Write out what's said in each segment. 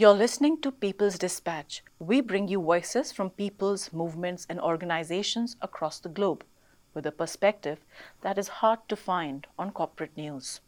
You're listening to People's Dispatch. We bring you voices from people's movements and organizations across the globe with a perspective that is hard to find on corporate news.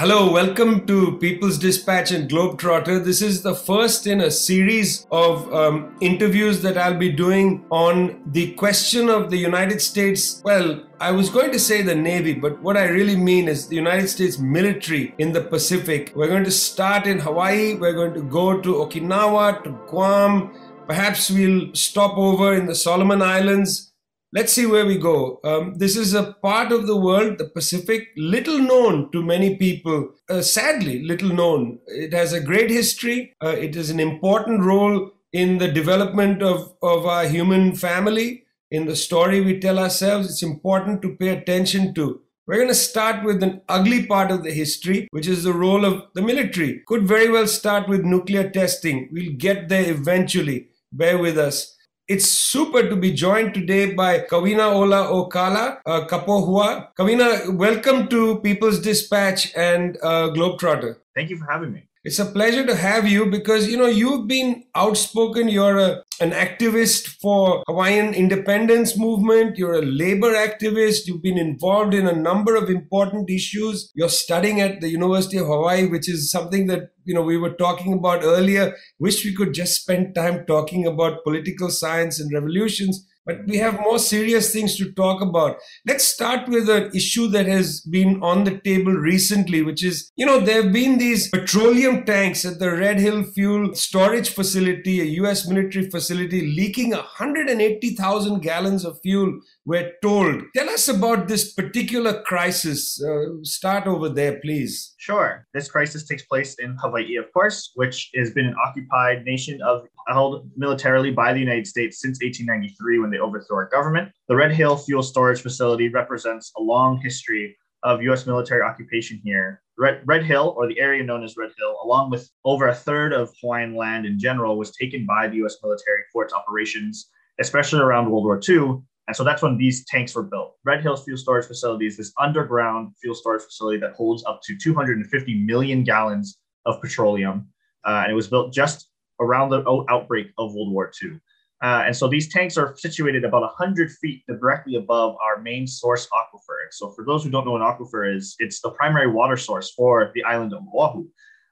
Hello, welcome to People's Dispatch and Globetrotter. This is the first in a series of um, interviews that I'll be doing on the question of the United States. Well, I was going to say the Navy, but what I really mean is the United States military in the Pacific. We're going to start in Hawaii, we're going to go to Okinawa, to Guam. Perhaps we'll stop over in the Solomon Islands let's see where we go. Um, this is a part of the world, the Pacific, little known to many people. Uh, sadly, little known. It has a great history. Uh, it is an important role in the development of, of our human family. In the story we tell ourselves, it's important to pay attention to. We're going to start with an ugly part of the history, which is the role of the military. Could very well start with nuclear testing. We'll get there eventually. Bear with us. It's super to be joined today by Kawenaʻulaokalā uh, Kapahua. Kawena, welcome to People's Dispatch and uh, Globetrotter. Thank you for having me. It's a pleasure to have you because you know you've been outspoken. You're a, an activist for Hawaiian independence movement. You're a labor activist. You've been involved in a number of important issues. You're studying at the University of Hawaii, which is something that you know we were talking about earlier. Wish we could just spend time talking about political science and revolutions but we have more serious things to talk about. Let's start with an issue that has been on the table recently, which is, you know, there have been these petroleum tanks at the Red Hill Fuel Storage Facility, a US military facility, leaking 180,000 gallons of fuel, we're told. Tell us about this particular crisis. Uh, start over there, please. Sure. This crisis takes place in Hawaii, of course, which has been an occupied nation of held militarily by the United States since 1893 when they overthrew our government. The Red Hill Fuel Storage Facility represents a long history of U.S. military occupation here. Red, Red Hill, or the area known as Red Hill, along with over a third of Hawaiian land in general, was taken by the U.S. military for its operations, especially around World War II. And so that's when these tanks were built. Red Hills Fuel Storage Facility is this underground fuel storage facility that holds up to 250 million gallons of petroleum. Uh, and it was built just around the outbreak of World War II. Uh, and so these tanks are situated about 100 feet directly above our main source aquifer. So for those who don't know what an aquifer is, it's the primary water source for the island of Oahu.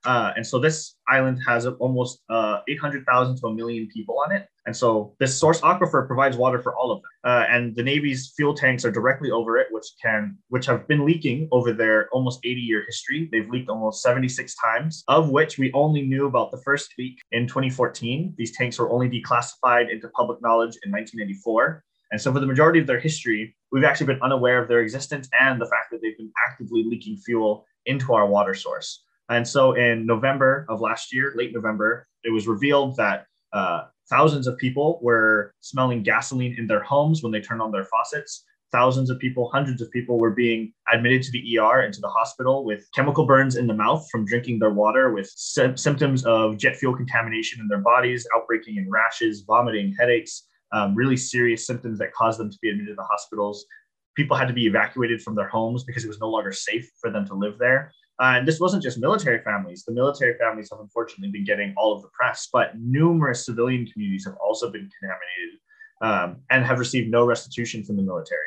Uh, and so this island has almost uh, 800,000 to a million people on it. And so this source aquifer provides water for all of them. Uh, and the Navy's fuel tanks are directly over it, which can, which have been leaking over their almost 80 year history. They've leaked almost 76 times, of which we only knew about the first leak in 2014. These tanks were only declassified into public knowledge in 1994. And so, for the majority of their history, we've actually been unaware of their existence and the fact that they've been actively leaking fuel into our water source. And so in November of last year, late November, it was revealed that uh, thousands of people were smelling gasoline in their homes when they turned on their faucets. Thousands of people, hundreds of people were being admitted to the ER and to the hospital with chemical burns in the mouth from drinking their water, with sy- symptoms of jet fuel contamination in their bodies, outbreaking in rashes, vomiting, headaches, um, really serious symptoms that caused them to be admitted to the hospitals. People had to be evacuated from their homes because it was no longer safe for them to live there. Uh, and this wasn't just military families. The military families have unfortunately been getting all of the press, but numerous civilian communities have also been contaminated um, and have received no restitution from the military.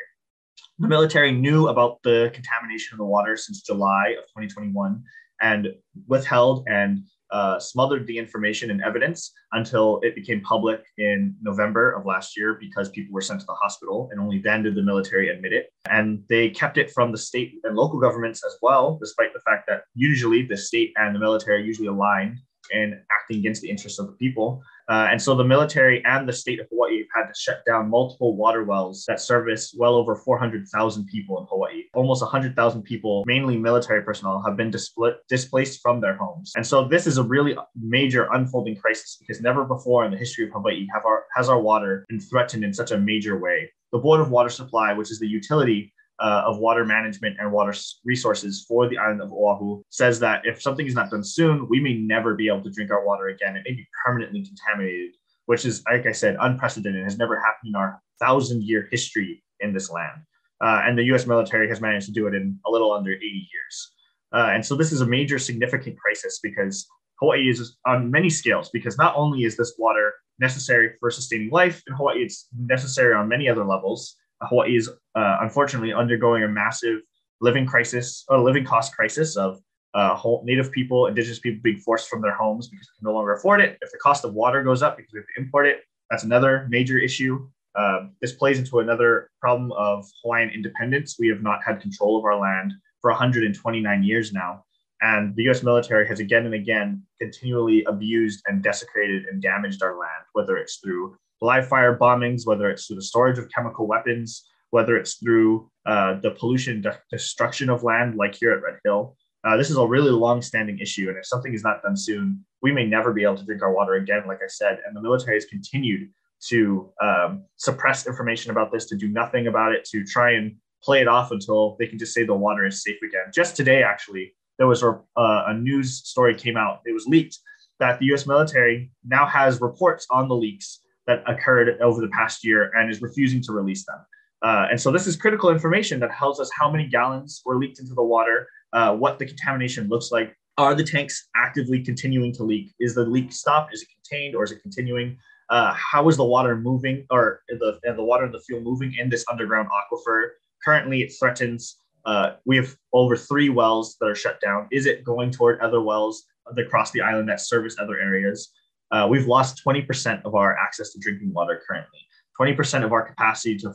The military knew about the contamination of the water since July of 2021 and withheld and uh, smothered the information and evidence until it became public in November of last year because people were sent to the hospital, and only then did the military admit it. And they kept it from the state and local governments as well, despite the fact that usually the state and the military usually aligned in acting against the interests of the people. Uh, and so the military and the state of Hawaii have had to shut down multiple water wells that service well over 400,000 people in Hawaii. Almost 100,000 people, mainly military personnel, have been displ- displaced from their homes. And so this is a really major unfolding crisis because never before in the history of Hawaii have our, has our water been threatened in such a major way. The Board of Water Supply, which is the utility uh, of water management and water resources for the island of Oahu says that if something is not done soon, we may never be able to drink our water again. It may be permanently contaminated, which is, like I said, unprecedented. has never happened in our thousand year history in this land. Uh, and the US military has managed to do it in a little under 80 years. Uh, and so this is a major significant crisis because Hawaii is on many scales, because not only is this water necessary for sustaining life in Hawaii, it's necessary on many other levels. Hawaii is uh, unfortunately undergoing a massive living crisis, a living cost crisis of uh, native people, indigenous people being forced from their homes because they can no longer afford it. If the cost of water goes up because we have to import it, that's another major issue. Uh, this plays into another problem of Hawaiian independence. We have not had control of our land for 129 years now. And the US military has again and again continually abused and desecrated and damaged our land, whether it's through live fire bombings, whether it's through the storage of chemical weapons, whether it's through uh, the pollution de- destruction of land, like here at Red Hill. Uh, this is a really long-standing issue, and if something is not done soon, we may never be able to drink our water again. Like I said, and the military has continued to um, suppress information about this, to do nothing about it, to try and play it off until they can just say the water is safe again. Just today, actually, there was a, uh, a news story came out. It was leaked that the U.S. military now has reports on the leaks that occurred over the past year and is refusing to release them. Uh, and so this is critical information that tells us how many gallons were leaked into the water, uh, what the contamination looks like. Are the tanks actively continuing to leak? Is the leak stopped? Is it contained or is it continuing? Uh, how is the water moving or the, the water and the fuel moving in this underground aquifer? Currently, it threatens. Uh, we have over three wells that are shut down. Is it going toward other wells across the island that service other areas? Uh, we've lost 20% of our access to drinking water currently. 20% of our capacity to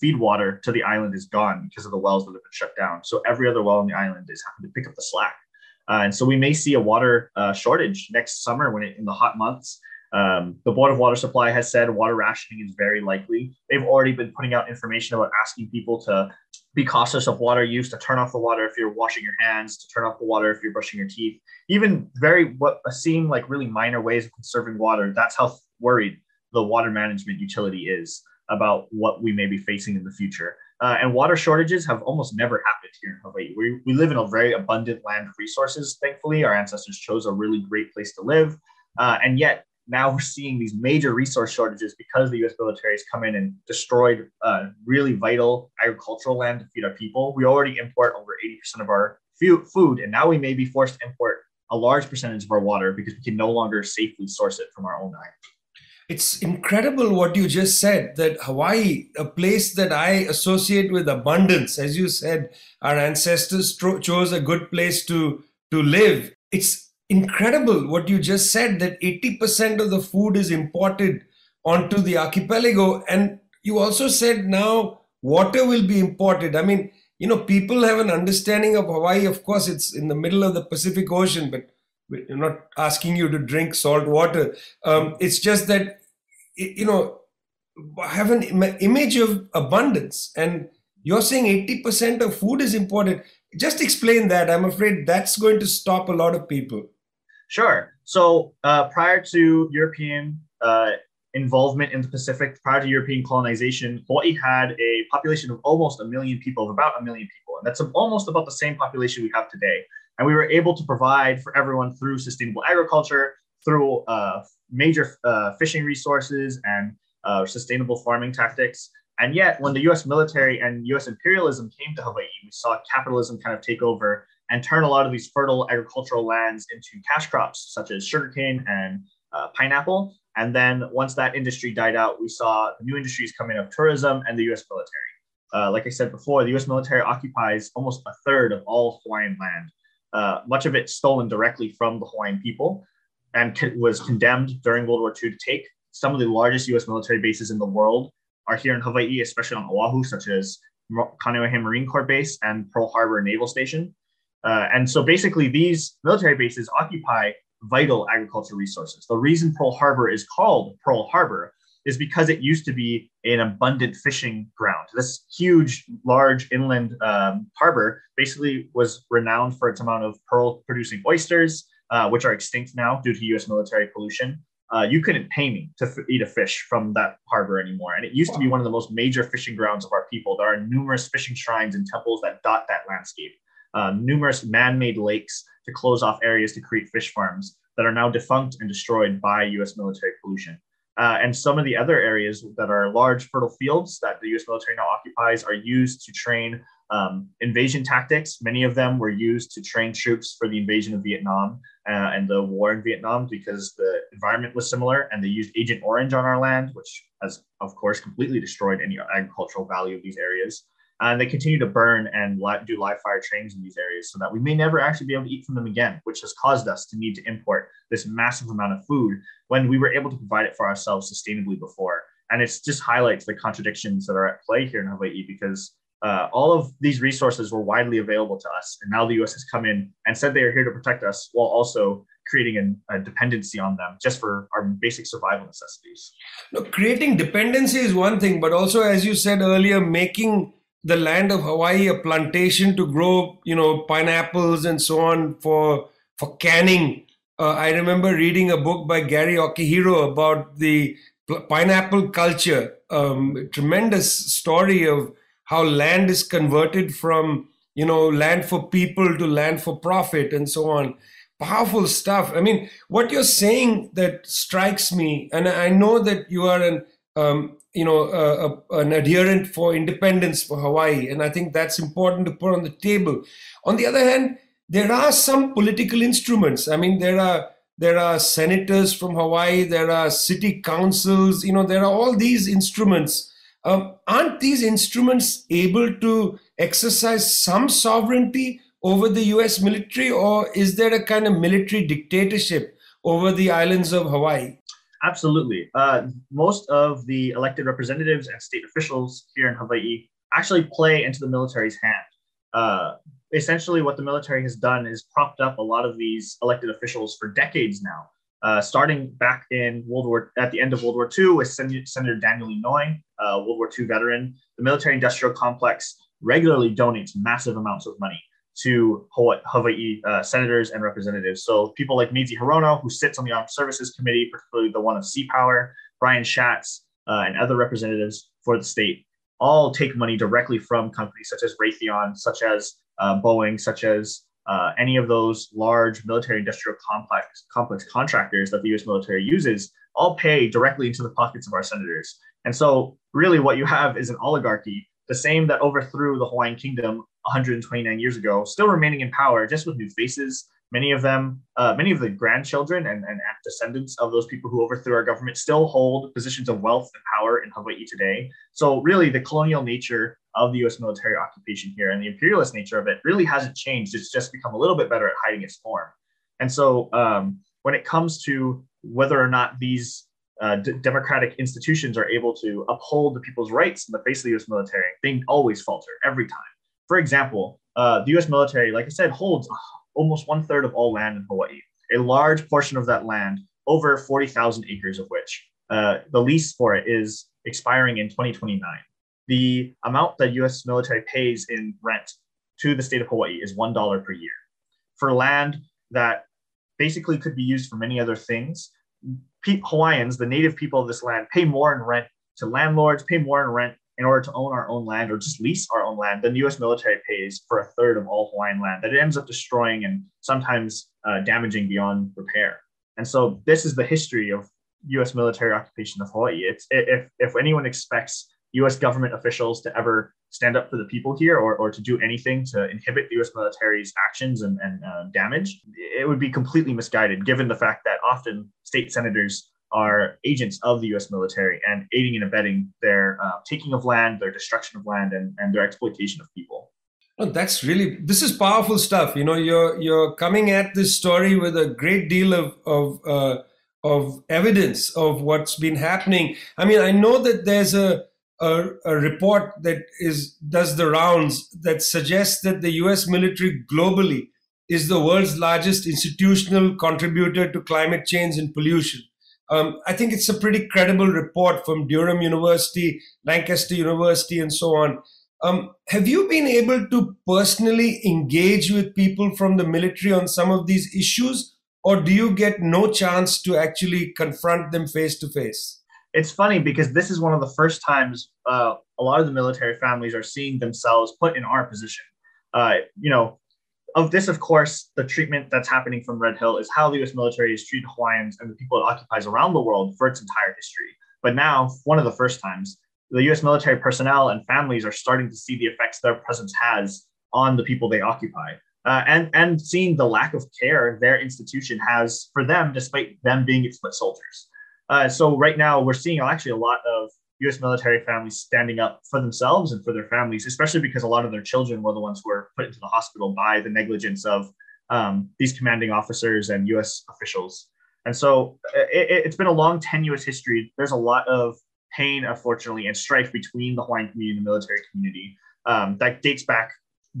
feed water to the island is gone because of the wells that have been shut down. So every other well on the island is having to pick up the slack. Uh, and so we may see a water uh, shortage next summer when it, in the hot months. Um, the Board of Water Supply has said water rationing is very likely. They've already been putting out information about asking people to be cautious of water use, to turn off the water if you're washing your hands, to turn off the water if you're brushing your teeth. Even very what seem like really minor ways of conserving water. That's how worried the water management utility is about what we may be facing in the future. Uh, and water shortages have almost never happened here in Hawaii. We, we live in a very abundant land resources, thankfully. Our ancestors chose a really great place to live. Uh, and yet, now we're seeing these major resource shortages because the US military has come in and destroyed uh, really vital agricultural land to feed our people. We already import over 80% of our food, and now we may be forced to import a large percentage of our water because we can no longer safely source it from our own island. It's incredible what you just said that Hawaii, a place that I associate with abundance, as you said, our ancestors tro- chose a good place to, to live. It's incredible what you just said that 80% of the food is imported onto the archipelago. And you also said now water will be imported. I mean, you know, people have an understanding of Hawaii. Of course, it's in the middle of the Pacific Ocean, but we're not asking you to drink salt water. Um, it's just that, you know, have an image of abundance. And you're saying 80% of food is imported. Just explain that. I'm afraid that's going to stop a lot of people. Sure. So uh, prior to European uh, involvement in the Pacific, prior to European colonization, Hawaii had a population of almost a million people, of about a million people. And that's almost about the same population we have today. And we were able to provide for everyone through sustainable agriculture, through uh, major uh, fishing resources and uh, sustainable farming tactics. And yet, when the US military and US imperialism came to Hawaii, we saw capitalism kind of take over and turn a lot of these fertile agricultural lands into cash crops, such as sugarcane and uh, pineapple. And then once that industry died out, we saw new industries come in of tourism and the US military. Uh, like I said before, the US military occupies almost a third of all Hawaiian land uh, much of it stolen directly from the Hawaiian people and was condemned during World War II to take. Some of the largest US military bases in the world are here in Hawaii, especially on Oahu, such as Kaneohe Marine Corps Base and Pearl Harbor Naval Station. Uh, and so basically, these military bases occupy vital agricultural resources. The reason Pearl Harbor is called Pearl Harbor is because it used to be an abundant fishing ground. This huge, large inland um, harbor basically was renowned for its amount of pearl producing oysters, uh, which are extinct now due to US military pollution. Uh, you couldn't pay me to f- eat a fish from that harbor anymore. And it used to be one of the most major fishing grounds of our people. There are numerous fishing shrines and temples that dot that landscape, uh, numerous man made lakes to close off areas to create fish farms that are now defunct and destroyed by US military pollution. Uh, and some of the other areas that are large fertile fields that the US military now occupies are used to train um, invasion tactics. Many of them were used to train troops for the invasion of Vietnam uh, and the war in Vietnam because the environment was similar and they used Agent Orange on our land, which has, of course, completely destroyed any agricultural value of these areas. And they continue to burn and do live fire trains in these areas so that we may never actually be able to eat from them again, which has caused us to need to import this massive amount of food when we were able to provide it for ourselves sustainably before. And it just highlights the contradictions that are at play here in Hawaii because uh, all of these resources were widely available to us. And now the US has come in and said they are here to protect us while also creating an, a dependency on them just for our basic survival necessities. No, creating dependency is one thing, but also, as you said earlier, making the land of Hawaii a plantation to grow, you know, pineapples and so on for for canning. Uh, I remember reading a book by Gary Okihiro about the pineapple culture. Um, tremendous story of how land is converted from you know land for people to land for profit and so on powerful stuff i mean what you're saying that strikes me and i know that you are an um, you know a, an adherent for independence for hawaii. And i think that's important to put on the table. On the other hand there are some political instruments. I mean there are there are senators from hawaii there are city councils you know there are all these instruments. Um, aren't these instruments able to exercise some sovereignty over the US military, or is there a kind of military dictatorship over the islands of Hawaii? Absolutely. Uh, most of the elected representatives and state officials here in Hawaii actually play into the military's hand. Uh, essentially, what the military has done is propped up a lot of these elected officials for decades now. Uh, starting back in World War at the end of World War II with Sen- Senator Daniel Inouye, uh, World War II veteran, the military-industrial complex regularly donates massive amounts of money to Hawaii, uh, senators and representatives. So people like Mazie Hirono, who sits on the Armed Services Committee, particularly the one of Sea Power, Brian Schatz, uh, and other representatives for the state, all take money directly from companies such as Raytheon, such as uh, Boeing, such as uh, any of those large military industrial complex, complex contractors that the US military uses all pay directly into the pockets of our senators. And so, really, what you have is an oligarchy, the same that overthrew the Hawaiian kingdom 129 years ago, still remaining in power, just with new faces. Many of them, uh, many of the grandchildren and, and descendants of those people who overthrew our government still hold positions of wealth and power in Hawaii today. So, really, the colonial nature of the US military occupation here and the imperialist nature of it really hasn't changed. It's just become a little bit better at hiding its form. And so um, when it comes to whether or not these uh, d- democratic institutions are able to uphold the people's rights in the face of the US military, they always falter every time. For example, uh, the US military, like I said, holds almost one third of all land in Hawaii, a large portion of that land, over 40,000 acres of which uh, the lease for it is expiring in 2029 the amount that US military pays in rent to the state of Hawaii is $1 per year. For land that basically could be used for many other things, Hawaiians, the native people of this land, pay more in rent to landlords, pay more in rent in order to own our own land or just lease our own land than the US military pays for a third of all Hawaiian land that it ends up destroying and sometimes uh, damaging beyond repair. And so this is the history of US military occupation of Hawaii. It's if, if anyone expects US government officials to ever stand up for the people here or, or to do anything to inhibit the US military's actions and, and uh, damage, it would be completely misguided given the fact that often state senators are agents of the US military and aiding and abetting their uh, taking of land, their destruction of land, and, and their exploitation of people. Oh, that's really this is powerful stuff. You know, you're you're coming at this story with a great deal of of uh, of evidence of what's been happening. I mean, I know that there's a a, a, report that is does the rounds that suggests that the US military globally is the world's largest institutional contributor to climate change and pollution. Um, I think it's a pretty credible report from Durham University, Lancaster University, and so on. Um, have you been able to personally engage with people from the military on some of these issues, or do you get no chance to actually confront them face to face? it's funny because this is one of the first times uh, a lot of the military families are seeing themselves put in our position. Uh, you know, of this, of course, the treatment that's happening from Red Hill is how the US military has treated Hawaiians and the people it occupies around the world for its entire history. But now, one of the first times, the US military personnel and families are starting to see the effects their presence has on the people they occupy. Uh, and, and seeing the lack of care their institution has for them, despite them being its foot soldiers. Uh, so right now, we're seeing actually a lot of U.S. military families standing up for themselves and for their families, especially because a lot of their children were the ones who were put into the hospital by the negligence of um, these commanding officers and U.S. officials. And so it, has been a long, tenuous history. There's a lot of pain, unfortunately, and strife between the Hawaiian community and the military community um, that dates back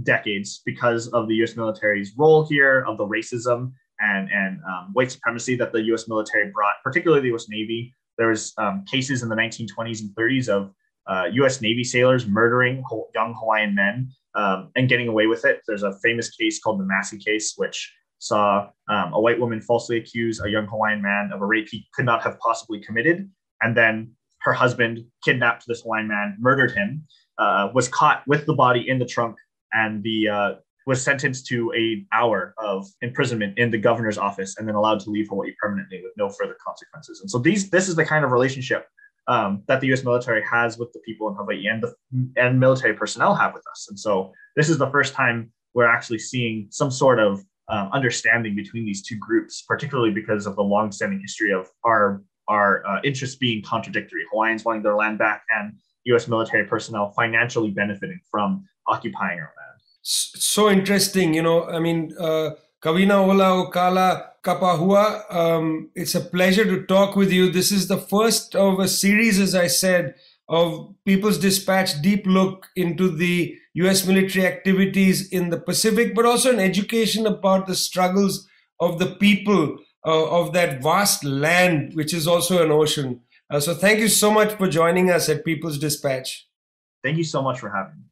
decades because of the U.S. military's role here, of the racism and and um, white supremacy that the U.S. military brought, particularly the U.S. Navy. There was um, cases in the 1920s and 30s of uh, U.S. Navy sailors murdering young Hawaiian men um, and getting away with it. There's a famous case called the Massie case, which saw um, a white woman falsely accuse a young Hawaiian man of a rape he could not have possibly committed, and then her husband kidnapped this Hawaiian man, murdered him, uh, was caught with the body in the trunk, and the uh, was sentenced to a hour of imprisonment in the governor's office and then allowed to leave Hawaii permanently with no further consequences. And so these this is the kind of relationship um, that the U.S. military has with the people in Hawaii and the and military personnel have with us. And so this is the first time we're actually seeing some sort of um, understanding between these two groups, particularly because of the long-standing history of our our uh, interests being contradictory. Hawaiians wanting their land back and U.S. military personnel financially benefiting from occupying our land so interesting. You know, I mean, uh, Kawenaʻulaokalā Kapahua, um, it's a pleasure to talk with you. This is the first of a series, as I said, of People's Dispatch deep look into the US military activities in the Pacific, but also an education about the struggles of the people uh, of that vast land, which is also an ocean. Uh, so thank you so much for joining us at People's Dispatch. Thank you so much for having me.